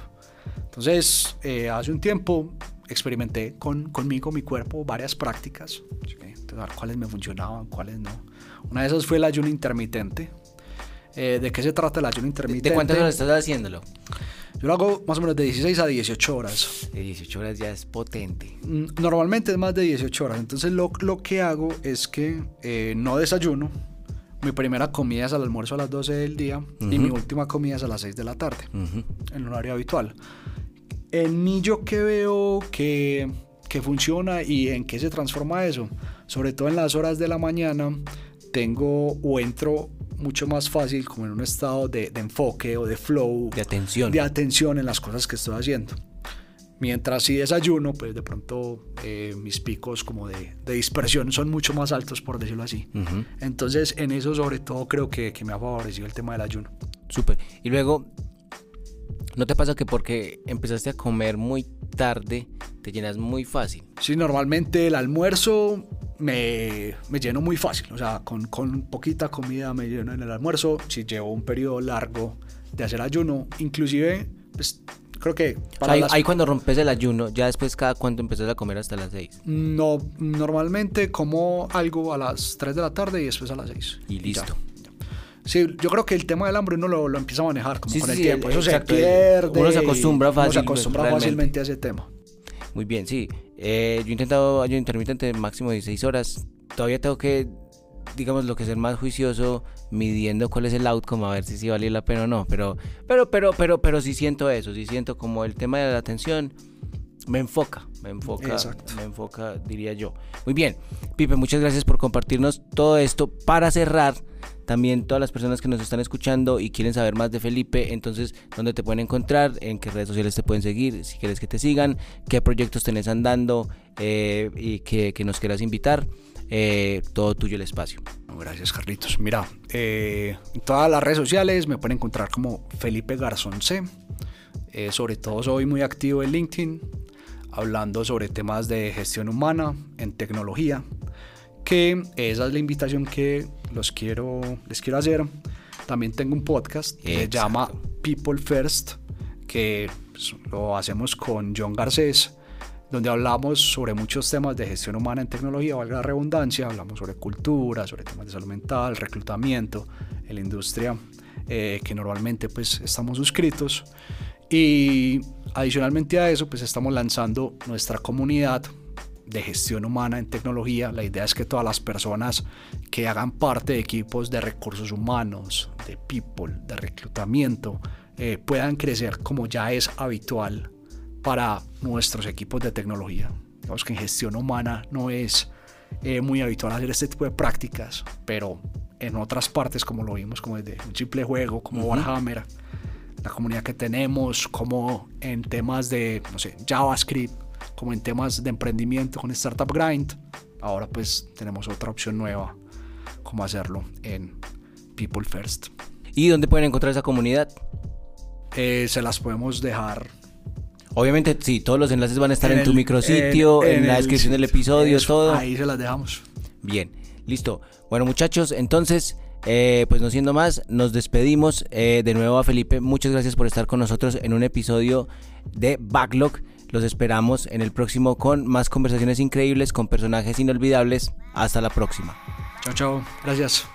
Entonces, eh, hace un tiempo experimenté con, conmigo, mi cuerpo, varias prácticas, cuáles me funcionaban, cuáles no. Una de esas fue el ayuno intermitente. Eh, ¿De qué se trata el ayuno intermitente? ¿De cuántas horas estás haciéndolo? Yo lo hago más o menos de 16 a 18 horas. De 18 horas ya es potente. Mm, normalmente es más de 18 horas. Entonces lo, lo que hago es que eh, no desayuno. Mi primera comida es al almuerzo a las 12 del día y mi última comida es a las 6 de la tarde, en el horario habitual. En mí yo que veo que, que funciona y en qué se transforma eso, sobre todo en las horas de la mañana, tengo o entro mucho más fácil como en un estado de, enfoque o de flow. De atención. De atención en las cosas que estoy haciendo. Mientras si desayuno, pues de pronto eh, mis picos como de, dispersión son mucho más altos, por decirlo así. Entonces, en eso sobre todo creo que, que me ha favorecido el tema del ayuno. Súper. Y luego, ¿no te pasa que porque empezaste a comer muy tarde, te llenas muy fácil? Sí, normalmente el almuerzo me, me, lleno muy fácil. O sea, con, con, poquita comida me lleno en el almuerzo. Si llevo un periodo largo de hacer ayuno, inclusive, pues creo que... Para ahí, cuando rompes el ayuno, ya después cada cuánto empiezas a comer hasta las 6. No, normalmente como algo a las 3 de la tarde y después a las 6. Y listo. Sí, yo creo que el tema del hambre uno lo, lo empieza a manejar como con el tiempo. Eso se pierde. Uno se acostumbra. Uno se acostumbra fácilmente a ese tema. Muy bien, sí. Eh, yo he intentado ayuno intermitente máximo 16 horas. Todavía tengo que, digamos, lo que es el más juicioso, midiendo cuál es el outcome, a ver si sí vale la pena o no. Pero, pero, pero, pero, pero sí siento eso, sí siento como el tema de la atención me enfoca, me enfoca, me enfoca, diría yo. Muy bien, Pipe, muchas gracias por compartirnos todo esto. Para cerrar, también todas las personas que nos están escuchando y quieren saber más de Felipe, entonces, ¿dónde te pueden encontrar? ¿En qué redes sociales te pueden seguir? Si quieres que te sigan, qué proyectos tenés andando eh, y que, nos quieras invitar. Eh, todo tuyo el espacio. Gracias, Carlitos. Mira, eh, en todas las redes sociales me pueden encontrar como Felipe Garzón C. sobre todo soy muy activo en LinkedIn, hablando sobre temas de gestión humana en tecnología, que esa es la invitación que los quiero, les quiero hacer. También tengo un podcast que se llama People First, que pues, lo hacemos con John Garcés, donde hablamos sobre muchos temas de gestión humana en tecnología, valga la redundancia, hablamos sobre cultura, sobre temas de salud mental, reclutamiento en la industria eh, que normalmente pues estamos suscritos. Y adicionalmente a eso, pues estamos lanzando nuestra comunidad de gestión humana en tecnología. La idea es que todas las personas que hagan parte de equipos de recursos humanos, de people, de reclutamiento, eh, puedan crecer como ya es habitual para nuestros equipos de tecnología. Digamos que en gestión humana no es eh, muy habitual hacer este tipo de prácticas, pero en otras partes, como lo vimos, como desde un simple juego, como Warhammer, la comunidad que tenemos, como en temas de, no sé, JavaScript, como en temas de emprendimiento con Startup Grind, ahora pues tenemos otra opción nueva, como hacerlo en People First. ¿Y dónde pueden encontrar esa comunidad? Eh, se las podemos dejar Obviamente, sí, todos los enlaces van a estar en, tu micrositio, en, la descripción del episodio, todo. Ahí se las dejamos. Bien, listo. Bueno, muchachos, entonces, eh, pues no siendo más, nos despedimos. Eh, de nuevo a Felipe, muchas gracias por estar con nosotros en un episodio de Backlog. Los esperamos en el próximo con más conversaciones increíbles, con personajes inolvidables. Hasta la próxima. Chao, chao. Gracias.